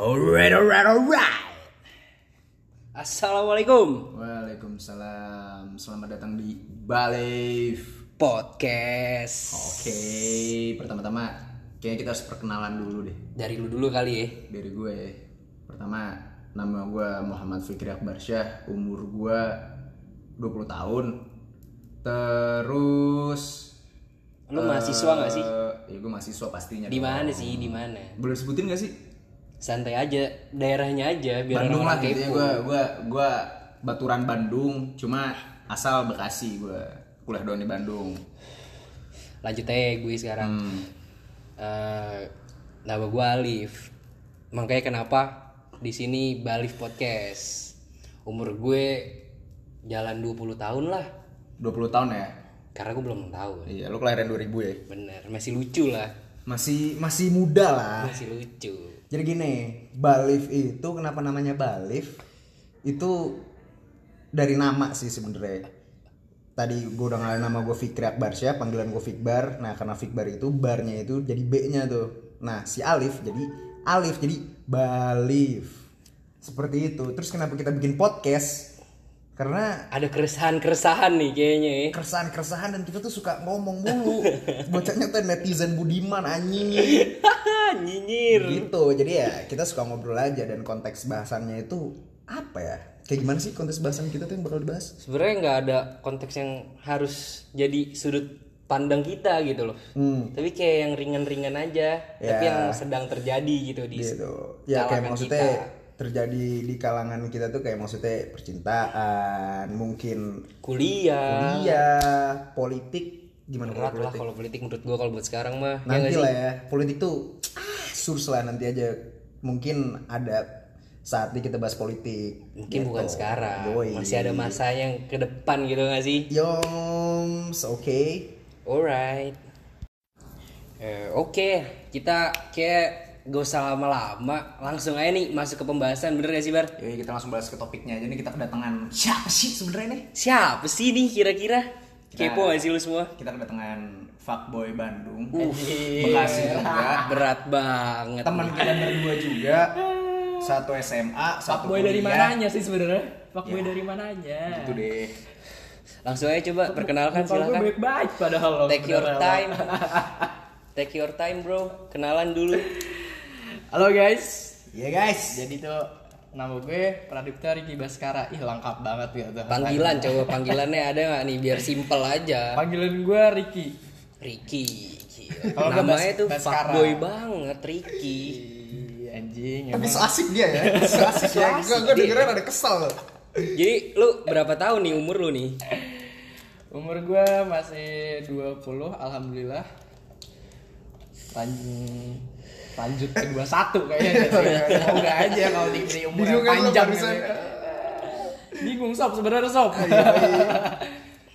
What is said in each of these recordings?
Alright, alright, alright. Assalamualaikum Waalaikumsalam. Selamat datang di Balif. podcast Oke, pertama-tama kayaknya kita harus perkenalan dulu deh dari lu dulu kali ya. dari gue. Pertama, nama gue Muhammad Fikri Akbar Syah, umur gue 20 tahun. Terus Lu mahasiswa nggak sih? eh, Ya gue mahasiswa pastinya. Di mana sih? Di mana? Boleh sebutin gak sih? Santai aja, daerahnya aja biar Bandung lah gitu ya gue gua gua baturan Bandung cuma asal Bekasi gue kuliah doang di Bandung Lanjut aja gue sekarang. Hmm. Eh, nama gue Alif. Makanya kenapa di sini Balif Podcast. Umur gue jalan 20 tahun lah. 20 tahun ya Karena gue belum tahu. iya lu kelahiran 2000 ya Bener, masih lucu lah. Masih masih muda lah. Masih lucu. jadi gini Balif itu kenapa namanya Balif? Itu dari nama sih sebenarnya. Tadi gue udah ngalih nama gue Fikri Akbar. Syah panggilan gue Fikbar. Nah karena Fikbar itu barnya itu jadi B nya tuh. Nah si Alif jadi Alif jadi Balif. Seperti itu. Terus kenapa kita bikin podcast karena Ada keresahan-keresahan nih kayaknya ya. keresahan-keresahan dan kita tuh suka ngomong mulu. Bocahnya tuh netizen budiman anjing. Nyinyir. gitu. Jadi ya kita suka ngobrol aja dan konteks bahasannya itu apa ya? Kayak gimana sih konteks bahasan kita tuh yang bakal dibahas? Sebenarnya nggak ada konteks yang harus jadi sudut pandang kita gitu loh. Hmm. Tapi kayak yang ringan-ringan aja. Tapi Ya. yang sedang terjadi gitu di gitu. Ya kayak maksudnya kita. Terjadi di kalangan kita tuh kayak maksudnya percintaan mungkin kuliah kuliah politik gimana kalau lah politik kalau politik menurut gua kalau buat sekarang mah ya nggak nanti sih? lah ya politik tuh ah, surs lah nanti aja mungkin ada saatnya kita bahas politik mungkin bukan Gitu. sekarang Yoi. masih ada masa yang ke depan gitu nggak sih Yoms, oke. alright Eh, oke kita kayak gak usah lama-lama langsung aja nih masuk ke pembahasan bener gak sih bar Yoi, kita langsung bahas ke topiknya aja nih kita kedatangan siapa sih sebenarnya nih? siapa sih nih kira-kira kepo gak sih lu semua Kita kedatangan fuckboy Bandung. Uh, Bekasi juga. berat banget Teman kita berdua juga. Satu SMA, satu Fuckboy dari mananya sih sebenarnya? Fuckboy Ya. dari mananya? Gitu deh. langsung aja coba perkenalkan silakan baik-baik padahal take your time take your time bro kenalan dulu Halo guys. Iya guys. Jadi tuh nama gue Pradipta Riki Baskara. Ih lengkap banget gitu. panggilan coba panggilannya ada nggak nih biar simple aja Panggilan gue Riki. Ricky gila. Kalau namanya Bas- tuh Baskara. fuckboy banget Ricky Ih, anjing. Tapi emang. so asik dia ya. So asik ya. Gue gue dengerin ada kesal. jadi lu berapa tahun nih umur lu nih Umur gue masih 20 alhamdulillah. Lan- lanjut ke 21 kayaknya sih. Semoga aja kalau diberi umur yang Bingung kan panjang gitu. Bingung sob sebenarnya sob.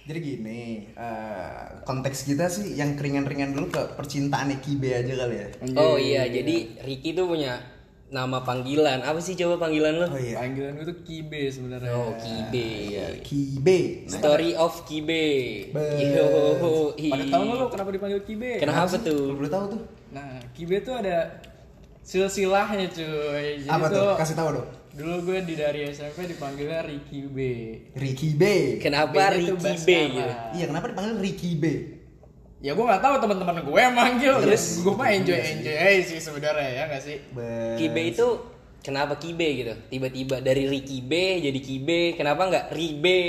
Jadi gini, eh, konteks kita sih yang keringan-ringan dulu ke percintaan Kibe aja kali ya. oh iya jadi Ricky tuh punya nama panggilan apa sih coba panggilan lu Oh iya. Panggilan gue tuh Kibe sebenarnya. oh Kibe Kibe. Nah, Story of Kibe. Be- Yo, Pada tahu lo kenapa dipanggil Kibe? Kenapa lu tuh? boleh tahu tuh? Nah, Kibe tuh ada silsilahnya cuy. Jadi Apa tuh? tuh Kasih tahu dong. dulu gue di dari SMP dipanggilnya Ricky B. Ricky B. Kenapa B-nya tuh Ricky Baskara. B gitu? Iya, kenapa dipanggil Ricky B? Ya gue nggak tahu teman-teman gue yang manggil. Iya Terus gue mah enjoy enjoy aja sih sebenarnya ya nggak sih? Be- Kibe itu kenapa Kibe gitu? Tiba-tiba dari Ricky B jadi Kibe, kenapa nggak Ribe?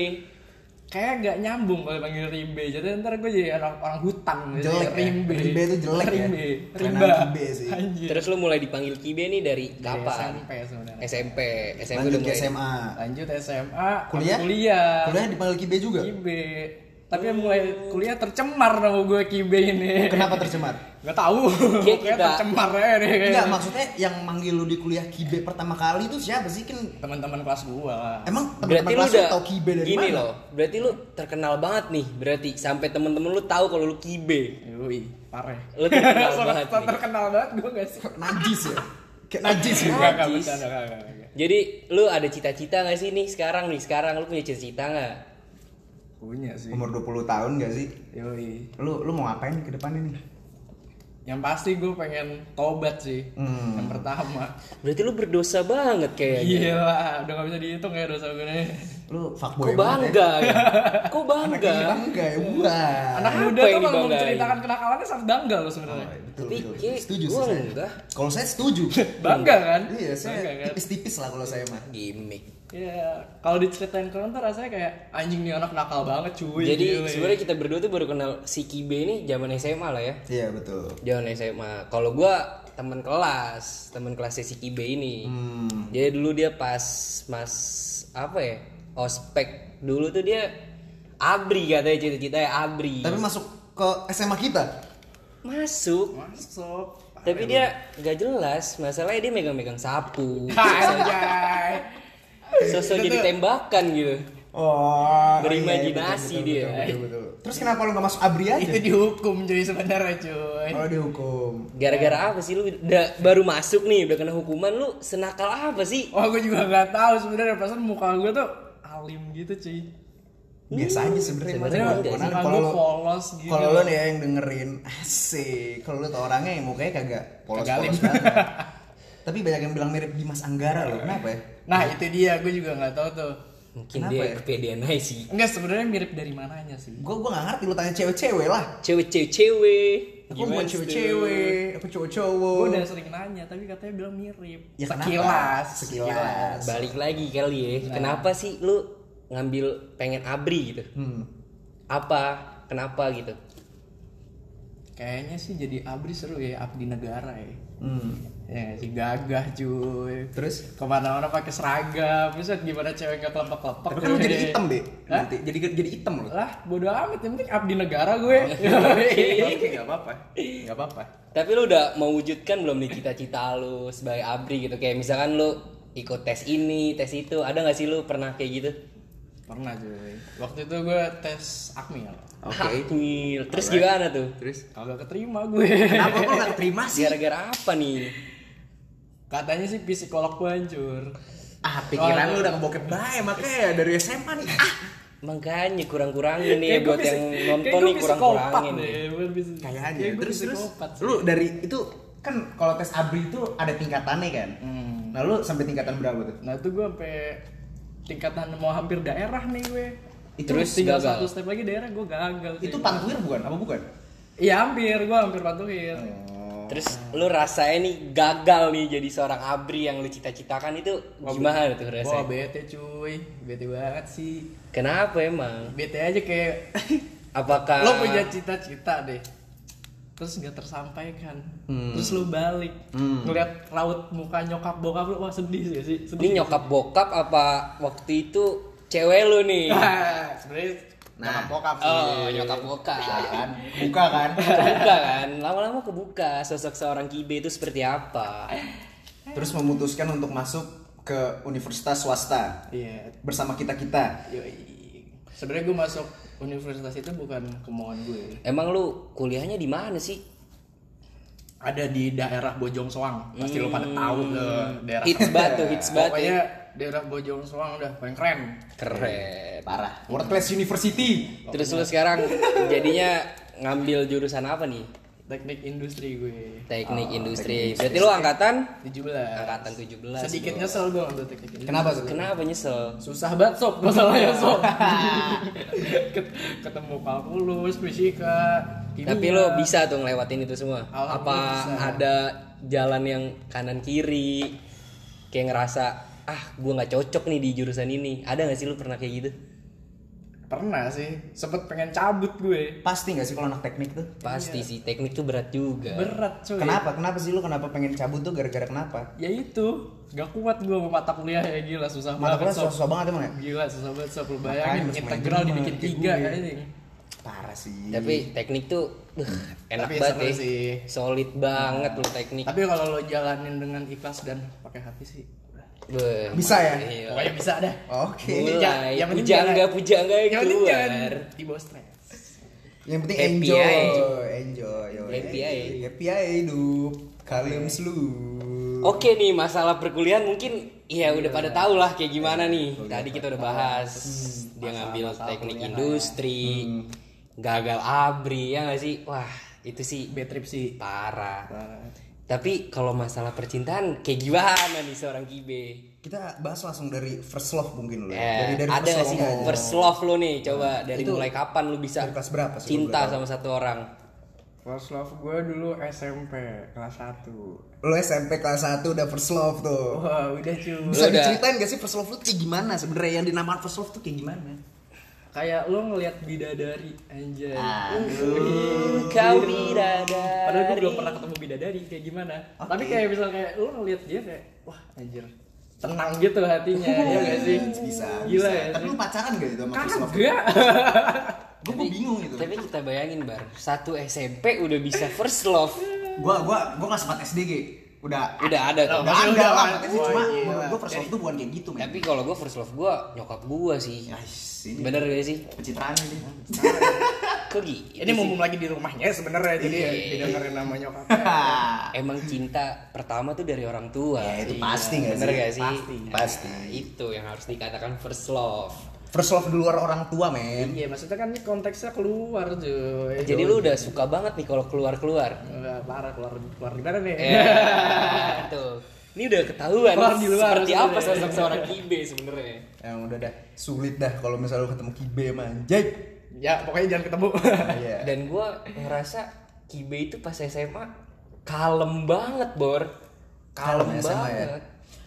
Kayak nggak nyambung kalau panggil Rimbe. Jadi ntar gue jadi orang orang hutan. gitu. Jelek ya? Rimbe. Rimbe tuh jelek ya? Rimbe. Kerenan Rimba. Kibe sih. Anjir. Terus lu mulai dipanggil Kibe nih dari kapan? SMP sebenarnya. SMP. SMP Lanjut udah mulai. SMA. Lanjut SMA. Kuliah? Kuliah. Kuliah dipanggil Kibe juga? Kibe. Tapi yang mulai kuliah tercemar nama gue Kibe ini. Kenapa tercemar? Gak tahu. Kayak Kayak kita- tercemar nih. Enggak, maksudnya yang manggil lu di kuliah Kibe pertama kali itu siapa sih? Kan Teman-teman kelas gua. emang Berarti teman-teman lu kelas lu udah tahu Kibe dari gini mana? loh. Berarti lu terkenal banget nih. Berarti sampai temen-temen lu tahu kalau lu Kibe. Yoi, parah. Lu terkenal banget nih. terkenal banget gue gak sih? Najis ya. Kayak najis ya. Najis. enggak. Jadi lu ada cita-cita gak sih nih sekarang nih? Sekarang lu punya cita-cita gak? Punya sih. Umur 20 tahun gak sih? Yoi. Lu lu mau ngapain ke depannya nih? Yang pasti gue pengen tobat sih. Hmm. Yang pertama. Berarti lu berdosa banget kayaknya. Gila, udah gak bisa dihitung ya dosa gue nih. Lu Kok fuckboy banget ya. bangga ya? Kok Anak bangga? ini bangga ya, buah. Anak Apa muda tuh kalau dibanggain? menceritakan kenakalannya sangat bangga loh sebenarnya. Betul, Tapi betul. setuju sih gua saya. Kalau saya setuju. Bangga kan? Iya, saya Bangga kan? tipis-tipis lah kalau saya mah. Gimik. Ya, kalau diceritain ke orang tuh rasanya kayak anjing nih anak nakal banget cuy. Jadi gile. sebenarnya kita berdua tuh baru kenal si Kibe ini zaman SMA lah ya. Iya, betul. Zaman SMA. Kalau gua teman kelas, teman kelasnya si Kibe ini. Hmm. Jadi dulu dia pas mas apa ya? Ospek dulu tuh dia abri katanya cita-cita ya abri. Tapi masuk ke SMA kita. Masuk. masuk. Tapi dia nggak jelas. Masalahnya dia megang-megang sapu. Anjay. Sosok jadi tembakan gitu. Oh, Berimajinasi iya, dia. betul, betul, betul, betul. Terus kenapa lu gak masuk abri aja? Itu dihukum cuy sebenarnya cuy. Oh, dihukum. Gara-gara apa sih lu udah baru masuk nih udah kena hukuman lu senakal apa sih? Wah gue juga nggak tahu sebenarnya perasaan muka gue tuh alim gitu cuy. Biasa aja sebenarnya. Enggak Kalau- lu polos gitu. kalau lu nih ya yang dengerin asik. Kalau lu tau orangnya yang mukanya kagak polos-polos banget. Tapi banyak yang bilang mirip Dimas Anggara loh. Kenapa ya? Nah itu dia gue juga nggak tahu tuh. Mungkin Kenapa dia ya? kepedean aja sih. Enggak sebenarnya mirip dari mananya sih. Gue gua gak ngerti lu tanya cewek-cewek lah. Cewek-cewek cewek. Aku bukan cewek-cewek, aku cowok-cowok. Gue udah sering nanya tapi katanya bilang mirip. Ya, kenapa? sekilas. Sekilas. Balik lagi kali ya. Kenapa sih lu ngambil pengen abri gitu? Hmm. Apa? Kenapa gitu? Kayaknya sih jadi abri seru ya abdi negara ya. Hmm. Ya sih gagah cuy. Terus? Ke mana-mana pakai seragam. Bisa gimana cewek nggak kelompok-kelompok. Tapi kan lu jadi hitam deh. Nanti jadi jadi hitam lu. Lah bodo amat yang penting abdi negara gue. Oke, gak apa-apa. Gak apa-apa. Tapi lu udah mewujudkan belum nih cita-cita lu sebagai abri gitu? Kayak misalkan lu ikut tes ini, tes itu. Ada nggak sih lu pernah kayak gitu? Pernah cuy. Waktu itu gue tes akmil. Oke. Akmil. Terus gimana tuh? Terus? Kagak keterima gue. Kenapa lu gak terima sih? Gara-gara apa nih? Katanya sih psikolog gue hancur. Ah, pikiran lu udah ngebokep bae makanya dari SMA nih. Ah, Makanya kurang-kurangin nih buat bisa- yang nonton nih kurang-kurangin kayaknya. kayak terus terus lu dari itu kan kalau tes abri itu ada tingkatannya kan. Hmm. Nah, lu sampai tingkatan berapa tuh? Nah itu gue sampai tingkatan mau hampir daerah nih gue. Itu Terus tinggal gagal. satu step lagi daerah gue gagal. sih. Itu pantuir bukan? Apa bukan? Iya hampir, gue hampir pantuin. Oh. Terus lu rasanya nih gagal nih jadi seorang abri yang lu cita-citakan itu gimana tuh Wah rasanya? bete cuy, bete banget sih. Kenapa emang? Bete aja kayak Apakah lo punya cita-cita deh. Terus nggak tersampaikan. Terus lo balik ngeliat raut muka nyokap bokap lo wah sedih sih sih. ini Sedih. nyokap bokap apa waktu itu cewek lu nih? Nah, sebenarnya Nah. nyokap bokap sih. Oh, nyokap bokap. kan buka kan? kebuka kan lama-lama kebuka sosok seorang kibe itu seperti apa Terus memutuskan untuk masuk ke universitas swasta Iya. bersama kita-kita. Yoi. Sebenarnya gue masuk universitas itu bukan kemauan gue. emang lu kuliahnya di mana sih Ada di daerah Bojong Soang. Pasti lo pada tahu tuh daerah. hits batu hits batu Pokoknya daerah Bojong Soang udah paling keren. keren Parah. World Class University. terus lu sekarang jadinya ngambil jurusan apa nih Teknik industri gue. teknik industri berarti lu angkatan 17. angkatan 17 Sedikit bro. nyesel gue ambil teknik industri. Kenapa tuh? kenapa nyesel Susah banget sob masalahnya sob. Ket- Ketemu kalkulus, fisika, kimia. tapi lu bisa tuh ngelewatin itu semua apa bisa. ada jalan yang kanan kiri kayak ngerasa ah gua nggak cocok nih di jurusan ini ada nggak sih lu pernah kayak gitu Pernah sih, sempet pengen cabut gue. Pasti gak sih kalau anak teknik tuh? Pasti sih teknik tuh berat juga. Berat cuy. Kenapa? Kenapa sih lu kenapa pengen cabut tuh gara-gara kenapa? Ya itu, gak kuat gue sama mata kuliah ya gila susah Mata banget kuliah sob. susah banget emang ya? Gila susah banget sob lu bayangin integral dibikin kayak tiga gue. ini. Parah sih. Tapi teknik tuh uh, enak Tapi banget ya. sih. Solid banget lu teknik. Tapi kalau lo jalanin dengan ikhlas dan pakai hati sih, Bisa ya? iya. pokoknya bisa dah. Oke. Mulai yang penting pujangga jangan- pujangga yang Yang penting keluar. jangan di bawah stres. Yang penting Happy enjoy, aja. enjoy, yo. Happy aja. Happy aja hidup. Kalem selu. Oke nih masalah perkuliahan mungkin ya udah pada tahu lah kayak gimana nih. Tadi kita udah bahas dia ngambil teknik industri, gagal abri ya nggak sih? Wah itu sih bad trip sih parah Parah. Tapi kalau masalah percintaan kayak gimana nih seorang kibe Kita bahas langsung dari first love mungkin lo. Eh, dari dari ada first love sih aja. first love lo nih coba dari Itu mulai kapan lu bisa kelas berapa sih, cinta sama satu orang First love gue dulu SMP kelas 1 Lo SMP kelas 1 udah first love tuh. Wah udah cuy Bisa udah- diceritain gak sih first love lu kayak gimana sebenarnya yang dinamakan first love tuh kayak gimana? Kayak lo ngelihat bidadari anjay Uh, kau bidadari Padahal gue belum pernah ketemu bidadari kayak gimana Tapi kayak misal kayak lo ngelihat dia kayak Wah anjir Tenang gitu hatinya ya gak sih? Bisa. Gila bisa. ya Tapi lu pacaran gak itu sama love? Kagak Gue gue bingung gitu. tapi kita bayangin bar satu SMP udah bisa first love Gua gua gua kelas 4 SD Ge. Udah udah ada tuh udah Masih ada udah, lah. Makanya sih cuma menurut gua first love tuh bukan kayak gitu, men. tapi kalau gue first love gue nyokap gue sih ini bener gak sih pencitraan ini. kok gitu Ini mumpung lagi di rumahnya sebenarnya Jadi ya didengerin nama nyokapnya emang cinta pertama tuh dari orang tua Ya, itu Iya, pasti bener sih? gak sih Pasti. Pasti. Nah, itu yang harus dikatakan first love First love di luar orang tua, men. Iya maksudnya kan ini konteksnya keluar cuy jadi lu udah suka banget nih kalau keluar keluar Enggak parah keluar keluar gimana nih? ya tuh ini udah ketahuan Keluar di luar seperti apa sosok seorang kibe sebenarnya Yang udah dah sulit dah kalau misalnya lu ketemu kibe manjay. ya pokoknya jangan ketemu. Iya. dan gue ngerasa kibe itu pas SMA kalem banget bor kalem, Kalem SMA ya?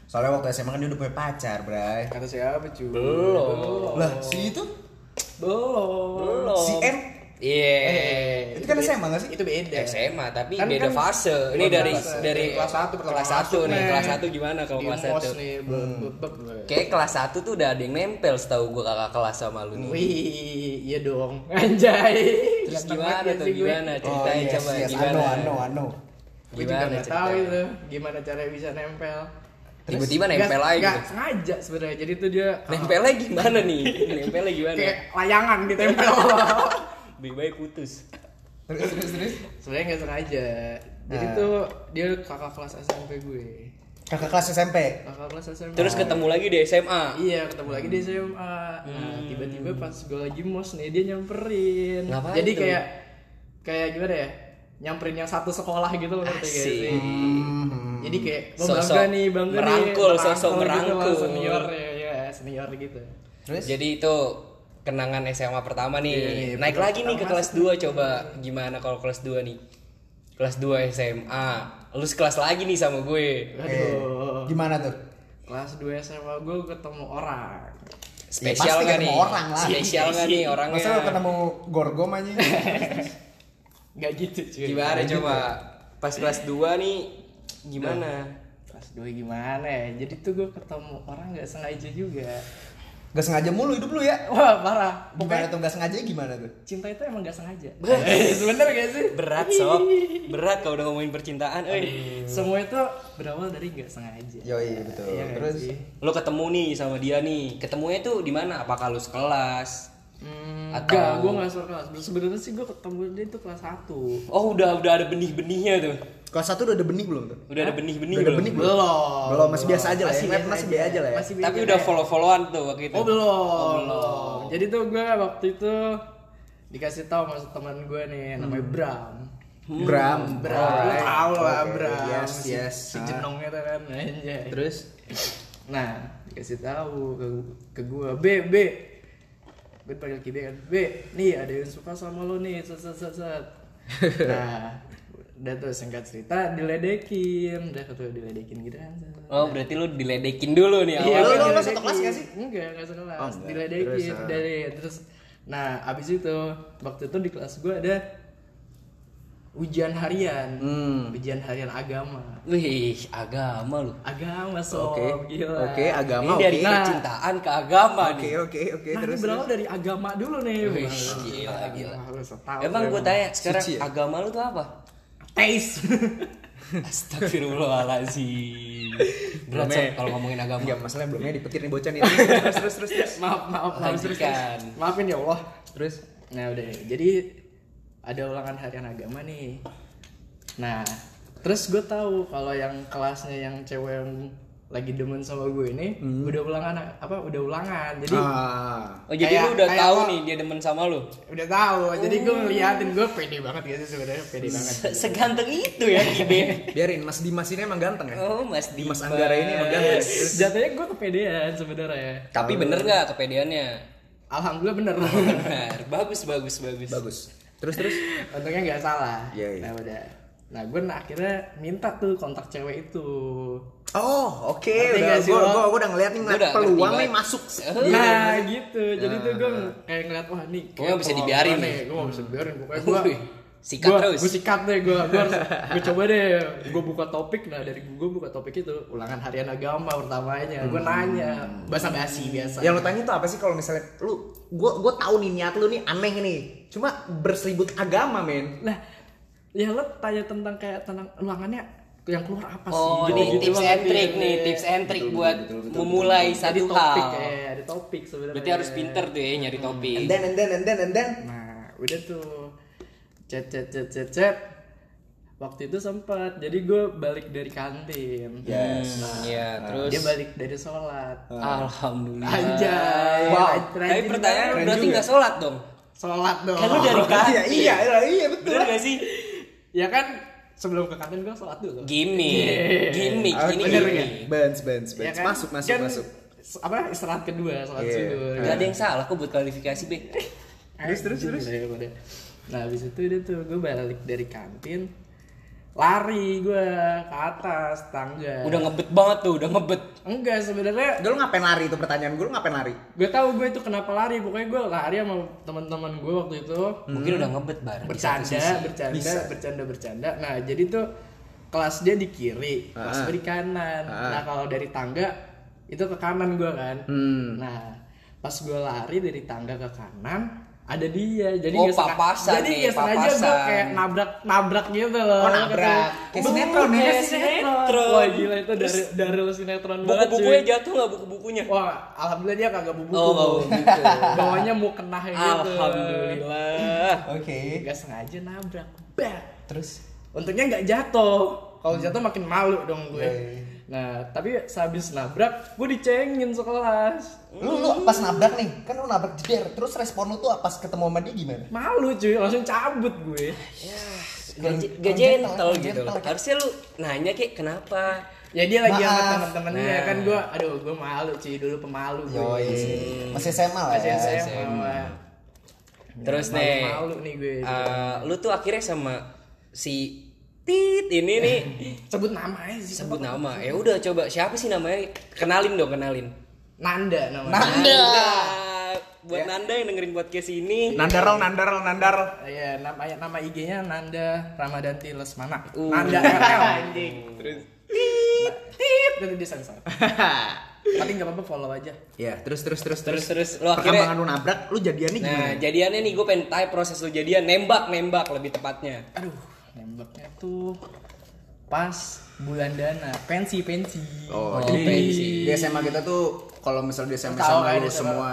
Soalnya waktu SMA kan dia udah punya pacar, Bray. Kata siapa cuy? belum Lah, si itu Belum. belum si M iya itu kan SMA gak sih? Itu beda. SMA tapi Kan- beda kan- fase. Ini beda dari fase. dari kelas 1 pertama kelas 1 masuk nih. Kelas 1 gimana kalau kelas mos 1? nih, beb. Kayak kelas 1 tuh udah ada yang nempel setahu gua kakak kelas sama lu nih. Wih, iya dong. Anjay. Terus gimana tuh sih gue. gimana ceritain yes, coba yes. gimana? Ano, ano, ano. Gimana nggak tahu ceritanya? itu gimana caranya bisa nempel. Tiba-tiba nempel aja nggak gitu. sengaja sebenarnya. Jadi tuh dia Nempelnya gimana nih? Nempelnya gimana? kayak layangan ditempel. Lebih baik putus. Terus, terus, terus. sebenarnya nggak sengaja. Jadi Nah. tuh dia kakak kelas SMP gue. Kakak kelas SMP. Kakak kelas SMP. Terus ketemu lagi di SMA. Iya ketemu lagi di SMA. Nah tiba-tiba pas gue lagi mos nih dia nyamperin. Ngapain Jadi tuh? kayak kayak gimana ya? Nyamperin yang satu sekolah gitu loh ngerti gak Asik. Sih? Jadi kayak oh, Sosok bangga nih bangga merangkul, nih. sosok gitu lah, merangkul. senior ya, ya senior gitu. Terus? Jadi itu kenangan SMA pertama nih. Iya, iya, Naik pertama lagi nih ke kelas 2 coba. Gimana kalau kelas 2 nih? Kelas 2 SMA. Lu sekelas lagi nih sama gue. Aduh. Gimana tuh? Kelas 2 SMA gue ketemu orang. Spesial ketemu nih? orang lah. Spesial nggak nih orangnya? Masa lu ketemu gorgom aja? Gak gitu cuy. Gimana coba? Pas kelas 2 nih gimana? Kelas 2 gimana ya? Jadi tuh gue ketemu orang gak sengaja juga. Gak sengaja mulu hidup lu ya? Wah parah. Gimana Pokoknya tuh gak sengaja gimana tuh? cinta itu emang gak sengaja. Sebener gak sih? Berat sob. Berat kalau udah ngomongin percintaan. euy. Semua itu berawal dari gak sengaja. Yoi betul. Iya Terus sih? Lu ketemu nih sama dia nih. Ketemunya tuh di mana? Apakah lu sekelas? Hmm, Atau- Enggak, gue gak suka kelas. Sebenarnya sih gue ketemu dia itu kelas 1 Oh udah udah ada benih-benihnya tuh. Kelas satu udah ada benih belum tuh? Udah ada benih-benih Udah ada belum? benih belum? Belum Belum, masih biasa aja lah ya. Web masih biasa aja lah ya. Masih Tapi biasa udah aja. follow-followan tuh waktu itu. Oh belum. belum. Jadi tuh gue waktu itu dikasih tahu sama teman gue nih namanya Bram. Bram. Bram, lu Alright. tau lah Oke, Bram. Yes, si, yes. Si jenong itu kan. Anjay. Terus? Nah, dikasih tahu ke, ke gue, B, B. Gue panggil Kibe kan, B, nih ada yang suka sama lo nih, set, set, set, set. Nah, udah tuh singkat cerita diledekin, udah tuh diledekin gitu kan. Oh berarti lu diledekin dulu nih Iya, awalnya. Lu- lu- lu satu kelas nggak sih? Enggak, enggak sekelas. Oh, enggak. Diledekin Terus, ah. dari terus nah, abis itu waktu itu di kelas gue ada ujian harian. Hmm. Ujian harian agama. Wih agama lu. Agama sob, Oke. gila. Oke, agama Ini dari oke. Nah. percintaan ke agama Oke, nih. oke, oke. Nah, Terus berawal dari agama dulu nih. Wih, gila, gila. Setahu Emang gue tanya sekarang Suci ya? agama lu tuh apa? Taste. Astagfirullahaladzim. Berat sob ya? kalau ngomongin agama. Enggak, masalahnya belumnya dipetir nih bocah nih. Terus, terus, terus, terus. maaf, maaf, maaf. Terus, terus. Maafin ya Allah. Terus? Nah udah, jadi ada ulangan harian agama nih. Nah, terus gue tahu kalau yang kelasnya yang cewek yang lagi demen sama gue ini udah ulangan apa udah ulangan jadi Ah. Oh jadi Kayak- lu udah kayak tahu lo- nih dia demen sama lu. udah tahu jadi gue ngeliatin gue pede banget gitu sebenarnya pede banget Seganteng itu ya Kibe. Biarin Mas Dimas ini emang ganteng ya. Oh Mas Dimas. Dimas Anggara ini emang ganteng. jatuhnya gue kepedean sebenarnya Tapi bener nggak kepedeannya? alhamdulillah bener Benar. Bagus bagus bagus. Bagus. Terus terus. untungnya nggak salah Iya, iya. nah udah nah gue akhirnya minta tuh kontak cewek itu Oh, oke. Udah, gua, lo? gua, gua udah ngeliat nih Gua ngeliat udah peluang nih masuk. Nah gitu jadi tuh gue kayak ngeliat wah nih Gua nggak bisa dibiarin nih gue gak bisa dibiarin pokoknya gue sikat terus. gue sikat deh gue gue gue coba deh gue buka topik nah dari gue buka topik itu ulangan harian agama pertamanya gue nanya bahasa basi biasa Yang lo tanya tuh apa sih kalau misalnya lu gua gua tahu nih niat lu nih aneh nih. Cuma berseribut agama, men. Lah, ya lo tanya tentang kayak tentang ulangannya yang keluar apa sih? Oh, Gitu- nih gitu tips and trick nih, tips and trick buat memulai Jadi satu topik hal. ya, ada topik sebenarnya. Berarti harus pinter tuh ya nyari topik. And then and then and then and then. Nah, udah tuh chat chat chat chat chat. Waktu itu sempat, jadi gue balik dari kantin. Yes. Hmm, ya, terus Dia balik dari sholat. Alhamdulillah. Anjay. Wow. Tapi pertanyaan berarti nggak sholat dong? sholat dong. Kan lu dari kantin. Iya, iya, iya, iya betul. Bener gak sih? Ya kan sebelum ke kantin gue sholat dulu. Gimik, gimik, Ah, ini bener gimik. Benz, benz, Ya kan? Masuk, masuk, Kan masuk. Apa istirahat kedua sholat Iya. subuh. Gak ada yang salah kok buat klarifikasi, Be. Terus terus terus. Nah habis itu udah tuh gue balik dari kantin, lari gue ke atas tangga. Udah ngebet banget tuh, udah ngebet. Enggak sebenarnya Udah lu ngapain lari itu pertanyaan gue lu ngapain lari? gue tahu gue itu kenapa lari pokoknya gue lari sama teman-teman gue waktu itu Mungkin udah ngebet bareng bercanda sisi. bercanda Bisa. bercanda bercanda nah jadi tuh kelas dia di kiri kelas Ah. gue di kanan Ah. nah kalau dari tangga itu ke kanan gue kan Hmm. nah pas gue lari dari tangga ke kanan ada dia jadi Oh, sengaja- papasan jadi nih, nggak sengaja gue kayak nabrak nabrak gitu loh Oh, nabrak. Kayak sinetron ya? Sinetron. wah gila itu dari dari sinetron banget Buku-bukunya jatuh nggak buku-bukunya? Wah, alhamdulillah dia kagak bubu. Oh, nggak bubu. Bawahnya mau kena gitu. Alhamdulillah. Oke. Gak sengaja nabrak. Bah. Terus Untungnya nggak jatuh. Kalau jatuh makin malu dong gue. Iya, iya. Nah, tapi sehabis nabrak, gue dicengin sekelas. lu lu pas nabrak nih, kan lu nabrak jeder. Terus respon lu tuh pas ketemu sama dia gimana? Malu cuy, langsung cabut gue. Gak, Kurang- gak gentle gentle, gitu gentle. loh. Harusnya lu nanya kayak kenapa? Ya dia lagi sama temen-temennya Nah. kan gue, aduh gue malu cuy dulu pemalu gue. Yoi sih. Masih SMA lah Masih ya. SMA. Terus nih, Malu nih gue. eh, lu tuh akhirnya sama si Tit ini nih Sebut nama aja sih. sebut nama. Ya udah coba siapa sih namanya? Kenalin dong, kenalin. Nanda namanya. Nanda. Buat Nanda yang dengerin podcast ini. Nandaral, nandaral, nandar. Iya, nama nama IG-nya Nanda Ramadanti Lesmana. Uh. Nanda RL anjing. Terus tit itu disensor. Tapi nggak apa-apa follow aja. Ya, terus terus terus Terus terus lu akhirnya Perkembangan lu nabrak, lu jadiannya Nah, gimana? jadiannya nih gue pengen tahu proses lu jadian nembak nembak lebih tepatnya. Aduh, nembaknya tuh pas bulan dana, pensi pensi. Oh, Oh, jadi pensi. di SMA kita tuh kalau misalnya di SMA sama kan, lu semua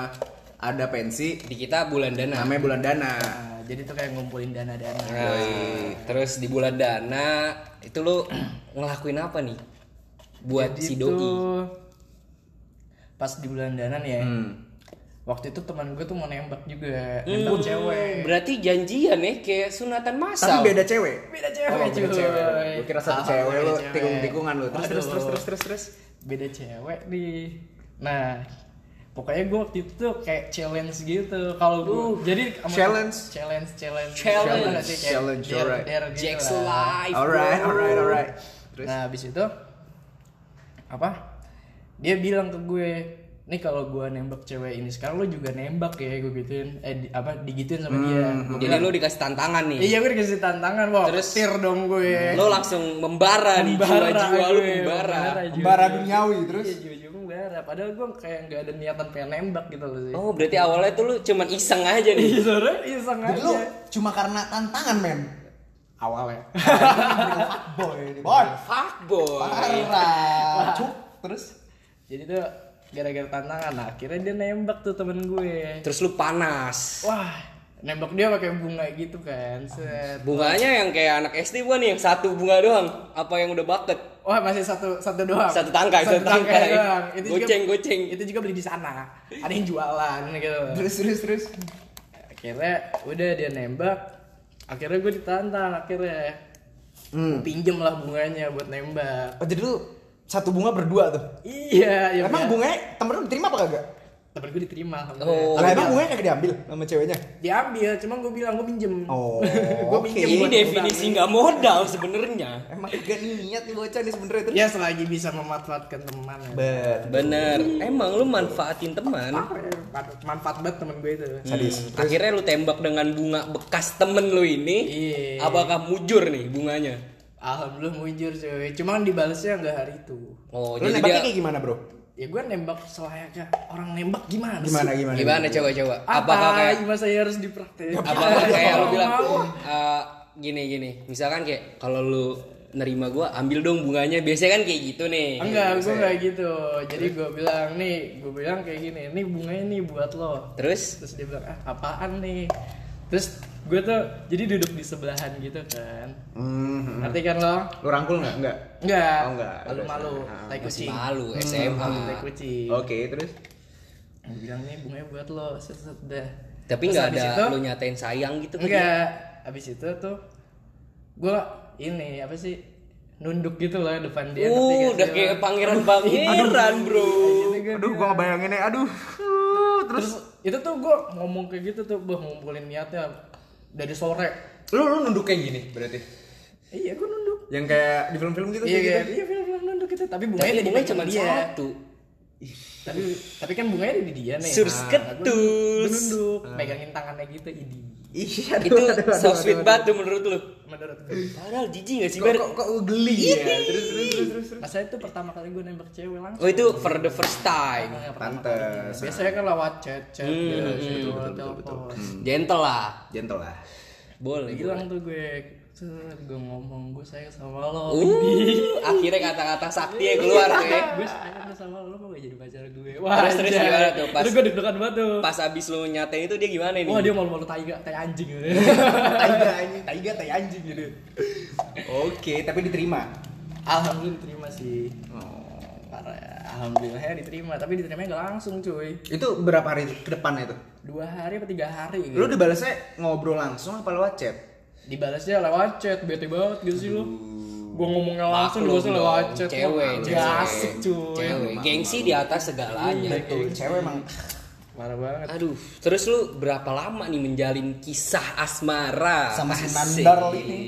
ada pensi Di kita bulan dana. namanya bulan dana. Nah, jadi tuh kayak ngumpulin dana-dana. Nah, terus di bulan dana itu lu ngelakuin apa nih? Buat Jadi si doi. tuh pas di bulan dana nih ya. Hmm. Waktu itu teman gue tuh mau nembak juga, Hmm, nembak cewek. Berarti janjian ya kayak sunatan Tapi masal. beda cewek. Beda cewek, Oh, beda cuy. cewek. Gue kira satu Alhamdulillah cewek lu beda cewek. tikung-tikungan lu. Terus terus terus terus terus terus. beda cewek nih nah pokoknya gue waktu itu tuh kayak challenge gitu kalau gue jadi sama- Challenge? challenge challenge Challenge. Challenge Challenge, dare- alright. dare gitu Jack's lah. life. Alright, alright, alright. Terus nah habis itu apa dia bilang ke gue nih kalau gue nembak cewek ini sekarang lo juga nembak ya gue gituin eh di- apa digituin sama dia Gua Jadi bilang, lu dikasih tantangan nih. iya gue dikasih tantangan wah Terus- tir dong gue Lo langsung membara nih Membara jiwa-jiwa lu gue, membara. jiwa. Pembara duniawi terus. Iya, jiwa-jiwa membara. Padahal gue kayak nggak ada niatan pengen nembak gitu loh sih. Oh, berarti awalnya tuh lu cuman iseng aja nih. Iya, sebenernya iseng Jadi lu aja. cuma karena tantangan men. Awalnya. Boy, ini boy. Fuckboy. Parah. Cuk. Terus Jadi tuh gara-gara tantangan, nah, akhirnya dia nembak tuh temen gue. Terus lu panas. Wah, nembak dia pakai bunga gitu kan. Set. Bunganya yang kayak anak SD gua nih yang satu bunga doang. Apa yang udah bucket? Wah masih satu satu doang. Satu tangkai, satu tangkai. doang. Itu Goceng, juga, goceng. Itu juga beli di sana. Ada yang jualan gitu. Terus terus terus. Akhirnya udah dia nembak. Akhirnya gue ditantang akhirnya. Hmm. Pinjem lah bunganya buat nembak. Oh, jadi lu satu bunga berdua tuh. Iya, ya Emang biar- bunganya temen lu diterima apa kagak? temen gue diterima Oh. Lah emang bunganya kagak diambil sama ceweknya? Diambil, cuma gue bilang gue pinjem. Oh, gue oke. pinjem Ini definisi nggak modal sebenarnya. Emang kagak niat nih bocah nih sebenernya terus. Ya selagi bisa memanfaatkan teman. ya. Bet. Bener. Emang lu manfaatin teman. Apa manfaat banget temen gue itu. Sadis. Hmm. Akhirnya lu tembak dengan bunga bekas temen lu ini. Iya. Apakah mujur nih bunganya? Alhamdulillah mujur cuy. Cuman dibalesnya nggak hari itu. Oh, Lu jadi nembaknya dia kayak gimana, Bro? Ya gue nembak selayaknya orang nembak gimana, Gimana sih? gimana? gimana coba coba? Apa Apakah kayak gimana saya harus dipraktek? apakah kayak lu bilang mau. eh, gini gini. Misalkan kayak kalau lu nerima gua ambil dong bunganya. Biasanya kan kayak gitu nih. Enggak, gue nggak gitu. Jadi gue bilang nih, gue bilang kayak gini, ini bunganya nih buat lo. Terus Terus dia bilang, ah apaan nih? Terus gue tuh jadi duduk di sebelahan gitu kan. Hmm. Ngerti kan lo? Lu rangkul enggak? Enggak. Enggak. Oh, enggak. Malu-malu, Ah, tai masih kucing. malu Tai SMA. kucing. Oke, terus Gue bilang nih bunganya buat lo, set set dah. Tapi Terus nggak ada itu- lu nyatain sayang gitu? Enggak. Habis itu tuh gue ini apa sih nunduk gitu loh depan dia. Uh, udah kayak lo? pangeran pangeran bro. Aduh, gua ngebayangin ya. Aduh. Terus itu tuh gue ngomong kayak gitu tuh, gue ngumpulin niatnya dari sore. Lu lu nunduk kayak gini berarti. Iya gue nunduk. Yang kayak di film-film gitu Iya kayak iya gitu. iya film-film nunduk gitu. Tapi bunganya Tapi pegang cuma dia. satu. Tapi tapi kan bunganya ada di dia nih. Surs Nah, ketus. Gue nunduk, megangin tangannya gitu. Idi. Iya, Itu so sweet banget tuh menurut lu. Menurut gue. Padahal jijik gak sih Kok, kok, kok geli ya? Terus terus terus terus. terus. Masa itu pertama kali gue nembak cewek langsung. Oh itu for the first time. Pertama Pantes. Biasanya kan lewat chat, chat, Hmm, gitu, hmm, gitu, betul, betul, telepon. Gentle lah. Gentle lah. Boleh. Bilang tuh gue, set, gue ngomong gue sayang sama lo. Uh, akhirnya kata-kata sakti ya keluar tuh ya. gue sayang sama lo, gak jadi pacar gue? Wah, Terus, terus gimana tuh, pas- Terus gue deg-degan banget tuh. Pas abis lu nyatain itu dia gimana nih? Wah dia malu-malu tai gak, tai anjing gitu. Taiga anjing, taiga tai anjing gitu. Oke, tapi diterima. Alhamdulillah diterima sih. Oh. Parah. Alhamdulillah ya diterima, tapi diterimanya gak langsung cuy. Itu berapa hari ke depannya itu? Dua hari apa tiga hari gitu. Lu dibalasnya ngobrol langsung apa lewat chat? Dibalasnya lewat chat, bete banget gitu sih lu. Gua ngomongnya langsung, Maklum dibalasnya lewat chat. Cewek, cewek. Gak asik cuy. Cewek. Gengsi di atas segalanya. Betul, cewek emang Parah banget. Aduh, terus lu berapa lama nih menjalin kisah asmara Sama si ini.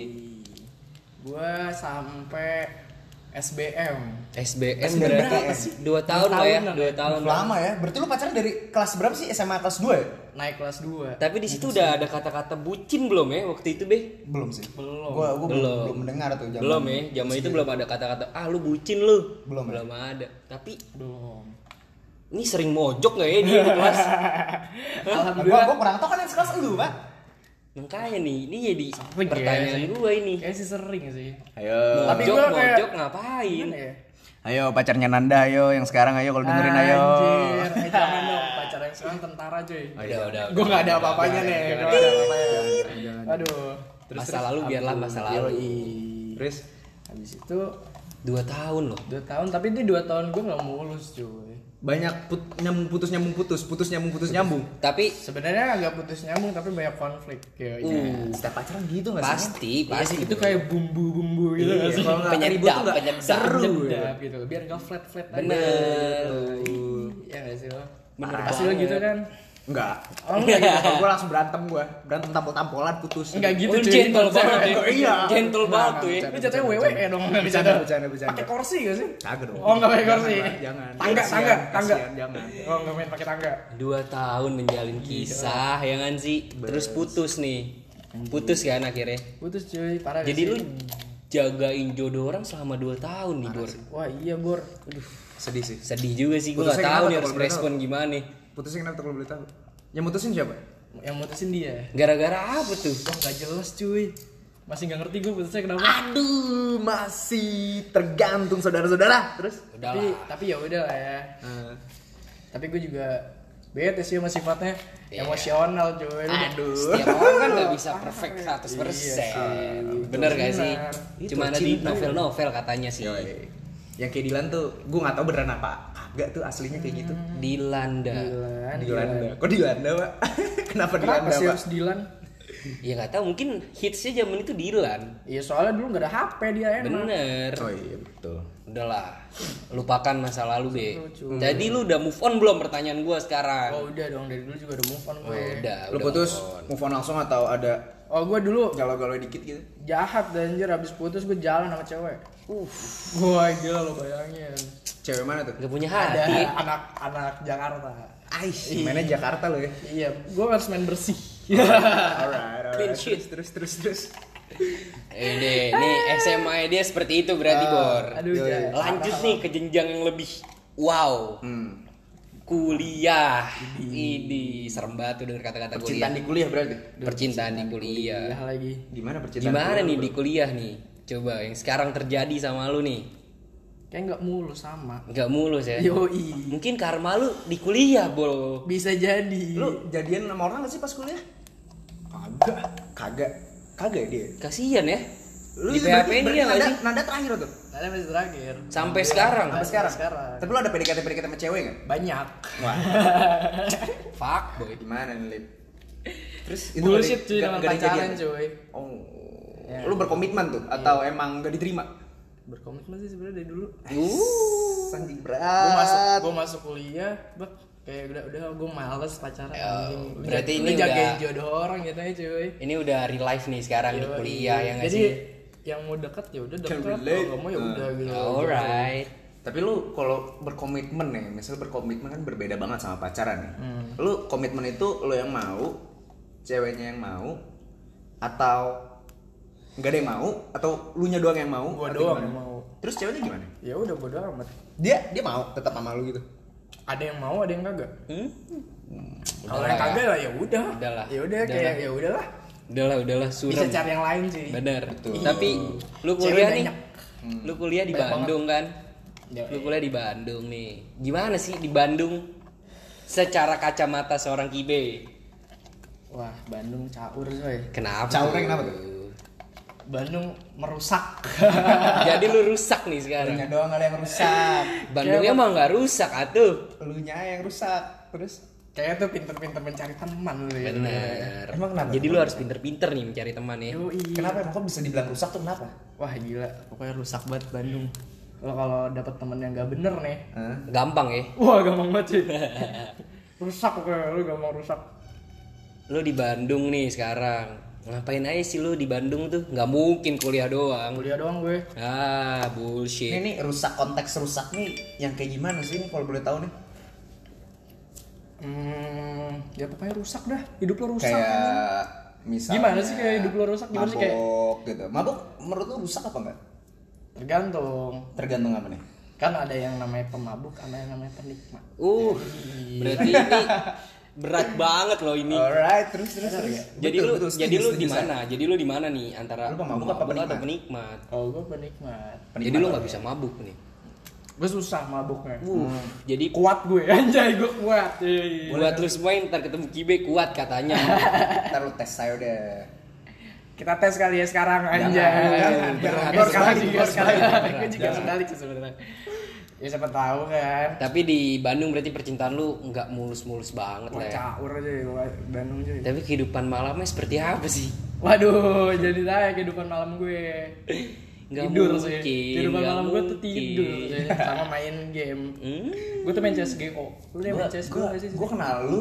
Gua sampai SBM. SBM SBM berarti berapa sih? dua tahun lah ya, dua tahun. lama ya. Berarti lu pacaran dari kelas berapa sih? SMA kelas 2 ya? Naik kelas 2. Tapi di situ udah ada kata-kata bucin belum ya waktu itu be? Belum sih. Belum. Gua gua belum, Belum. belum mendengar tuh zaman. Belum ya, zaman itu belum ada kata-kata ah lu bucin lu. Belum ya? belum ada. Tapi Belum. ini sering mojok nggak ya dia di kelas? Nah, gua Alhamdulillah. gua kurang tahu kan yang sekelas lu, Pak. Makanya nih, ini jadi Sering ya, pertanyaan sih. gua ini. Kayak sih sering sih. Ayo. Tapi Mojok, gua kayak- mojok ngapain? Ya? Ayo pacarnya Nanda ayo yang sekarang ayo kalau dengerin ayo. Anjir, eh, jangan dong pacar yang sekarang tentara cuy. Udah, udah. Gue gak ada apa-apanya nih. Gua nggak ada apa-apanya. Aduh. masa lalu biarlah masa lalu. Terus Habis itu Dua tahun loh. dua tahun, tapi itu dua tahun gue nggak mulus cuy. Banyak put, nyambung putus nyambung putus, putus nyambung putus nyambung. Tapi Sebenarnya agak putus nyambung tapi banyak konflik kayak uh, Setiap pacaran gitu gak sih? pasti, Iya pasti. sih itu kayak bumbu-bumbu gitu Iya, nggak sih? kalau nggak Penyedap, ribut tuh nggak penyedap. seru ya. Sedap gitu biar nggak flat flat Bener. Iya nggak sih lo? Bener Pasti lo gitu kan? Enggak. Oh enggak gitu. Kalau gue langsung berantem gue, berantem tampol-tampolan putus. Enggak gitu Oh, gentle banget ya. Iya. Gentle banget tuh ya. Ini jatuhnya dong bisa Bercanda, dong. bercanda, bercanda. Pakai kursi gak sih? Kagak dong. Oh nggak pakai kursi. Jangan. Tangga, tangga, tangga. kasihan, jangan. Oh nggak main pakai tangga. Dua tahun menjalin kisah ya kan sih. Terus putus nih. Putus kan akhirnya. Putus cuy, parah Jadi lu jagain jodoh orang selama dua tahun nih Bor. Wah iya Bor. Aduh. Sedih sih. Sedih juga sih gue gak tahu nih harus kalau boleh respon Putusnya kenapa tuh kalau boleh tahu? Yang mutusin siapa? Yang mutusin dia. Gara-gara apa tuh? Wah nggak jelas cuy. Masih nggak ngerti gue putusnya kenapa. Aduh, masih tergantung saudara-saudara. Terus? Udah tapi tapi ya udah lah ya. Eh, Tapi gue juga bete sih sama sifatnya Iya. emosional cuy Aduh. Setiap orang kan nggak bisa perfect 100%. Bener gak sih? Itu Cuma ada di novel-novel katanya sih. Yoi. Yang kayak Dilan tuh, gue gak tau beneran apa kagak tuh aslinya kayak gitu. Dilanda. Dilan, Dilanda. Kok Dilanda, Pak? Kenapa Kenapa Dilanda, sih Pak? harus Dilan? Ya nggak tahu mungkin hitsnya zaman itu Dilan. Iya soalnya dulu nggak ada HP dia enak. Bener. Oh iya, betul. Udahlah. Lupakan masa lalu, cuy. Jadi lu udah move on belum pertanyaan gua sekarang? Oh udah dong dari dulu juga udah move on gue. Oh, udah, Lu udah putus, move on. move on langsung atau ada Oh gue dulu galau-galau dikit gitu? jahat dan anjir habis putus gue jalan sama cewek. Uh, wah gila lo bayangin. Cewek mana tuh? Gak punya Ada hati. anak-anak Jakarta. Aish, mainnya Jakarta lo ya? Iya, gue harus main bersih. alright, alright. Clean sheet. Terus, terus, terus, terus. Ini, nih SMA dia seperti itu berarti, Bor. Aduh, Yoi. Lanjut nih ke jenjang yang lebih wow. Hmm. Kuliah. Ini serem banget tuh denger kata-kata kuliah. Percintaan di kuliah berarti? Percintaan di kuliah. Ya lagi. Gimana percintaan? Gimana kuliah, nih bro? di kuliah nih? Coba yang sekarang terjadi sama lu nih. Kayak nggak mulu sama. Nggak mulus ya. Yoi. Mungkin karma lu di kuliah, Bol. Bisa jadi. Lu jadian sama orang gak sih pas kuliah? Kagak. Kagak. Kagak ya dia. Kasihan ya. Lu di PHP ini ya nggak nada, sih? nada terakhir tuh. Ada masih terakhir. Sampai sekarang. Sampai sekarang. sekarang. Tapi lu ada PDKT PDKT sama cewek gak? Banyak. Wah, Fuck, boy. gimana nih, Lip? Terus Bullshit nggak cuy dengan nggak- nggak pacaran cuy. Oh. Ya. Lu berkomitmen tuh atau emang gak diterima? Berkomitmen sih sebenarnya dari dulu. Uh. Sanjing Gue berat. masuk gue masuk kuliah, bak kayak udah udah gue males pacaran. Anjing. Lu berarti ini lu jagain udah- jodoh orang gitu ya cuy. Ini udah real life nih sekarang di Yoi. kuliah ya nggak Jadi sih? yang mau deket ya udah deket, kalau mau ya Hmm. udah gitu. Alright. Tapi lu kalau berkomitmen nih, misalnya berkomitmen kan berbeda banget sama pacaran nih. Lu komitmen itu lu yang mau, ceweknya yang mau, atau nggak ada yang mau, atau lu nya doang yang mau? Gua doang gimana? yang mau. Terus ceweknya gimana? Ya udah bodo amat. Dia dia mau tetap sama lu gitu. Ada yang mau, ada yang kagak. Hmm? Kalau Udahlah. yang kagak lah ya udah. Udahlah. Ya udah kayak ya udahlah. Udahlah, udahlah, Bisa suram. cari yang lain sih. Bener. Betul. Tapi lu Cewek kuliah nih. banyak. Lu kuliah di Banyak Bandung kan? Ya, Lu kuliah di Bandung nih. Gimana sih di Bandung? Secara kacamata seorang kibe. Wah, Bandung caur coy. Kenapa? Caurnya tuh? kenapa tuh? Bandung merusak. Jadi lu rusak nih sekarang. Lu nya doang ada yang rusak. Bandungnya mah nggak rusak atuh. Lu nya yang rusak. Terus Kayak tuh pinter-pinter mencari teman lu ya. Bener. Emang kenapa? Jadi lu harus pinter-pinter nih mencari teman ya. Yoi. kenapa emang kok bisa dibilang rusak tuh kenapa? Wah gila, pokoknya rusak banget Bandung. Lo kalau dapet temen yang gak bener nih, Hah? Gampang ya. wah gampang banget sih. rusak pokoknya, lu gampang rusak. Lu di Bandung nih sekarang. Ngapain aja sih lu di Bandung tuh? Nggak mungkin kuliah doang. Kuliah doang gue. Ah, Ini bullshit. nih rusak konteks rusak nih yang kayak gimana sih ini kalau boleh tahu nih? Hmm, ya pokoknya rusak dah. Hidup lo rusak. Kayak misalnya Gimana sih kayak hidup lu rusak? Gimana sih kayak- gitu. Mabok menurut lu rusak apa enggak? Tergantung. Tergantung apa nih? Kan ada yang namanya pemabuk, ada yang namanya penikmat. Uh, berarti ini berat banget loh ini. Alright, terus terus terus. Jadi Betul, lu betul, jadi setuju, lu di mana? Jadi lu di mana nih antara Lu pemabuk apa atau penikmat? Oh, gue penikmat. Penikmat Jadi lu apa nggak ya? bisa mabuk nih. Gue susah mabuknya. Uh, jadi Kuat gue, anjay gue kuat. Iya. buat lu semua yang ntar ketemu Kibe kuat katanya. Ntar lu tes saya udah. Kita tes kali ya sekarang Jangan, anjay. jangan, Gue jangan. gue juga sekarang. sebalik. Gue juga Jangan. sih sebenarnya. Ya siapa tahu kan. Tapi di Bandung berarti percintaan lu nggak mulus-mulus banget Wah lah ya. caur aja ya Bandung cuy. Tapi kehidupan malamnya seperti apa sih? Waduh, jadi tanya kehidupan malam gue. Nggak tidur mungkin, sih. Kehidupan malam gue tuh mungkin. tidur sih. sama main game. Hmm? Gue tuh main CSGO. Lu udah main CSGO gua, gak sih? gua kenal lu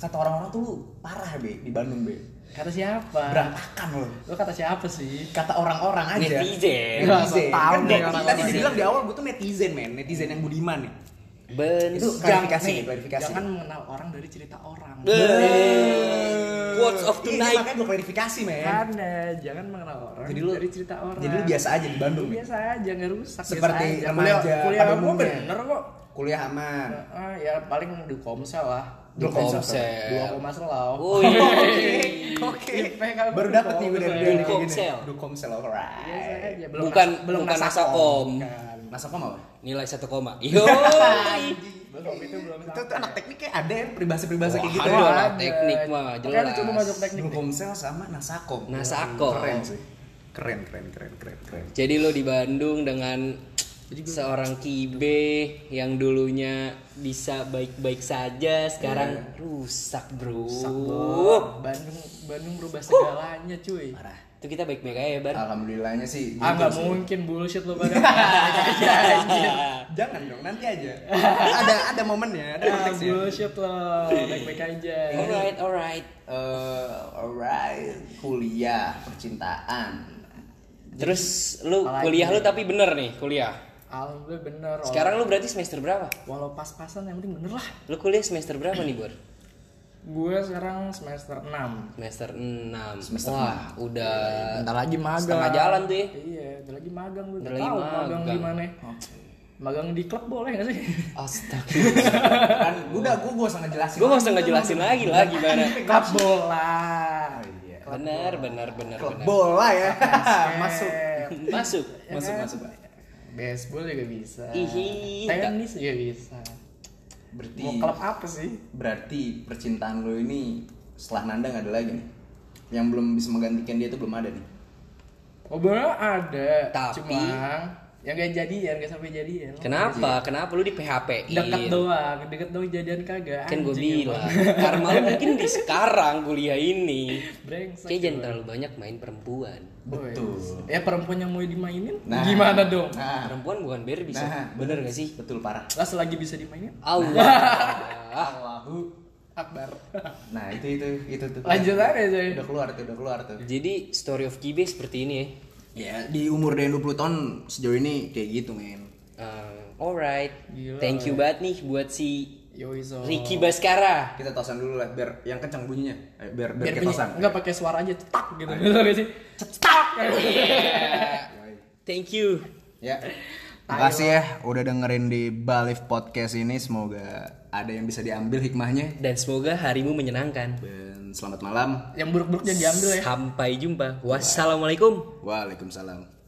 kata orang-orang tuh lu parah be di Bandung be. Kata siapa? Berantakan lu. Lu kata siapa sih? Kata orang-orang aja. Netizen. Nggak, Netizen. tau Kan deh netizen. orang-orang tadi dibilang di awal gua tuh netizen men, netizen yang budiman nih. Ben. Itu Jangan- klarifikasi, nih, klarifikasi. Jangan mengenal orang dari cerita orang. Ben. Quotes of Iya, tonight. makanya gua klarifikasi men. Karena jangan mengenal orang Jadi lu- dari cerita orang. Jadi lu biasa aja di Bandung men. biasa aja nggak rusak. Seperti aja. remaja Kuliah, kuliah pada gue umumnya. bener kok. Kuliah aman. Ah, ya paling di komsel lah. Di Komsel. Dua koma selau. Oh iya. Oke. Baru dapat nih gue dari Komsel. dari kayak gini. Komsel. Dukomsel alright. Aja. Belum Bukan nas- belum bukan nasakom. nasakom. Apa? Nilai satu koma. Yo. Waktu itu belum Itu tuh anak teknik kayak ada ya peribahasa-peribahasa kayak gitu. Ada ya. lah, teknik mah jelas. coba masuk teknik. Telkomsel sama Nasakom. Nasakom. Keren sih. Keren, keren, keren, keren, keren. Jadi lo di Bandung dengan seorang kibe yang dulunya bisa baik-baik saja sekarang rusak bro. Bandung Bandung berubah segalanya cuy. Parah. Itu kita baik-baik aja ya bar. Alhamdulillahnya sih. Ah gitu nggak mungkin bullshit lu pada. Jangan dong, nanti aja. ada ada momennya, ada Ah, bullshit lo, baik-baik aja. Alright, alright. Eh, alright, kuliah, percintaan. Terus lu apalagi? kuliah lu tapi bener nih kuliah. Alhamdulillah bener. oh. Sekarang lu berarti semester berapa? walau pas-pasan yang penting bener lah. Lu kuliah semester berapa nih Bor? Gue sekarang semester 6 Semester 6 Semester Wah udah Bentar lagi magang. setengah jalan tuh ya Iya, bentar lagi magang gue. Bentar lagi tahu magang magang. di mana. Magang di klub boleh gak sih? Astaga kan udah gue gak usah ngejelasin. Gue gak usah ngejelasin lagi lah gimana klub bola. Iya. Benar, benar, benar, Klub benar bola ya. Masuk. Masuk Masuk, masuk, Pak. Baseball juga bisa. Ihi. Tenis juga bisa. Berarti Mau klub apa sih? berarti percintaan lo ini setelah Nanda nggak ada lagi nih. Yang belum bisa menggantikan dia itu belum ada nih. Ngobrol ada, Tapi- cuma yang gak jadian, gak sampai jadian. Kenapa? Kenapa lu di PHP? Deket doang, deket doang jadian kagak. Kan gue bilang. Karma lu mungkin di sekarang kuliah ini Brengsek. Kayak jangan terlalu banyak main perempuan. Betul. Ya perempuan yang mau dimainin Nah. gimana dong? Nah, Perempuan bukan biar bisa Nah, Bener gak sih? betul parah. Lah selagi bisa dimainin, Allah Allahu. Akbar. Nah, itu itu itu tuh. Lanjut aja coy. Udah keluar tuh, udah keluar tuh. Jadi story of Kibe seperti ini ya Ya, di umur dia 20 tahun sejauh ini kayak gitu, men. Uh, Alright Gila, Thank you banget nih buat si Yoi so. Ricky Baskara Kita tosan dulu lah biar yang kencang bunyinya. Ayo, biar biar, Biar kita tosan. enggak pakai suara aja cetak gitu. Gitu gak sih? Cetak. Thank you Ya. Makasih ya udah dengerin di Balif Podcast ini. Semoga ada yang bisa diambil hikmahnya. Dan semoga harimu menyenangkan Dan selamat malam. Yang buruk-buruknya diambil ya. Sampai jumpa Wassalamualaikum Waalaikumsalam.